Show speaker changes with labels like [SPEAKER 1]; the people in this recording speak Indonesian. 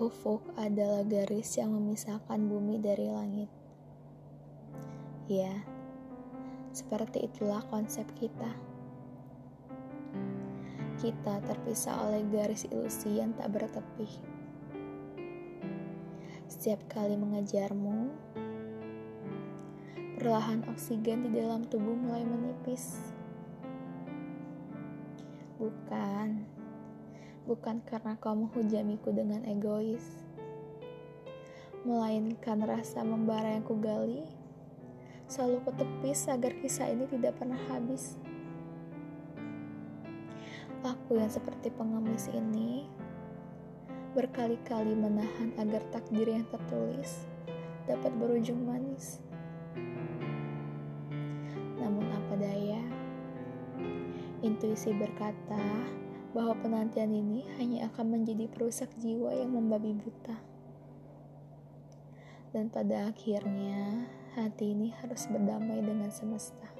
[SPEAKER 1] Ufuk adalah garis yang memisahkan bumi dari langit. Ya, seperti itulah konsep kita. Kita terpisah oleh garis ilusi yang tak bertepi. Setiap kali mengejarmu, perlahan oksigen di dalam tubuh mulai menipis. Bukan, bukan karena kau menghujamiku dengan egois, melainkan rasa membara yang kugali selalu kutepis agar kisah ini tidak pernah habis. Aku yang seperti pengemis ini berkali-kali menahan agar takdir yang tertulis dapat berujung manis. Namun apa daya, Intuisi berkata bahwa penantian ini hanya akan menjadi perusak jiwa yang membabi buta. Dan pada akhirnya, hati ini harus berdamai dengan semesta.